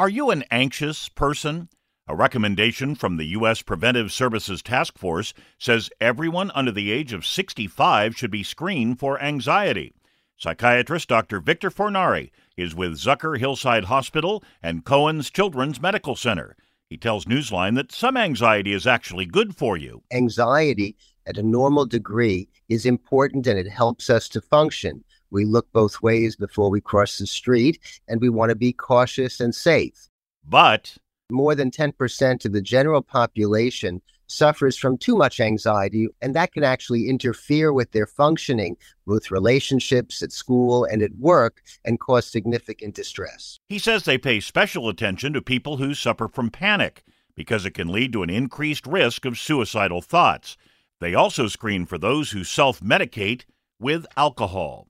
Are you an anxious person? A recommendation from the U.S. Preventive Services Task Force says everyone under the age of 65 should be screened for anxiety. Psychiatrist Dr. Victor Fornari is with Zucker Hillside Hospital and Cohen's Children's Medical Center. He tells Newsline that some anxiety is actually good for you. Anxiety at a normal degree is important and it helps us to function. We look both ways before we cross the street and we want to be cautious and safe. But more than 10% of the general population suffers from too much anxiety, and that can actually interfere with their functioning, with relationships at school and at work, and cause significant distress. He says they pay special attention to people who suffer from panic because it can lead to an increased risk of suicidal thoughts. They also screen for those who self medicate with alcohol.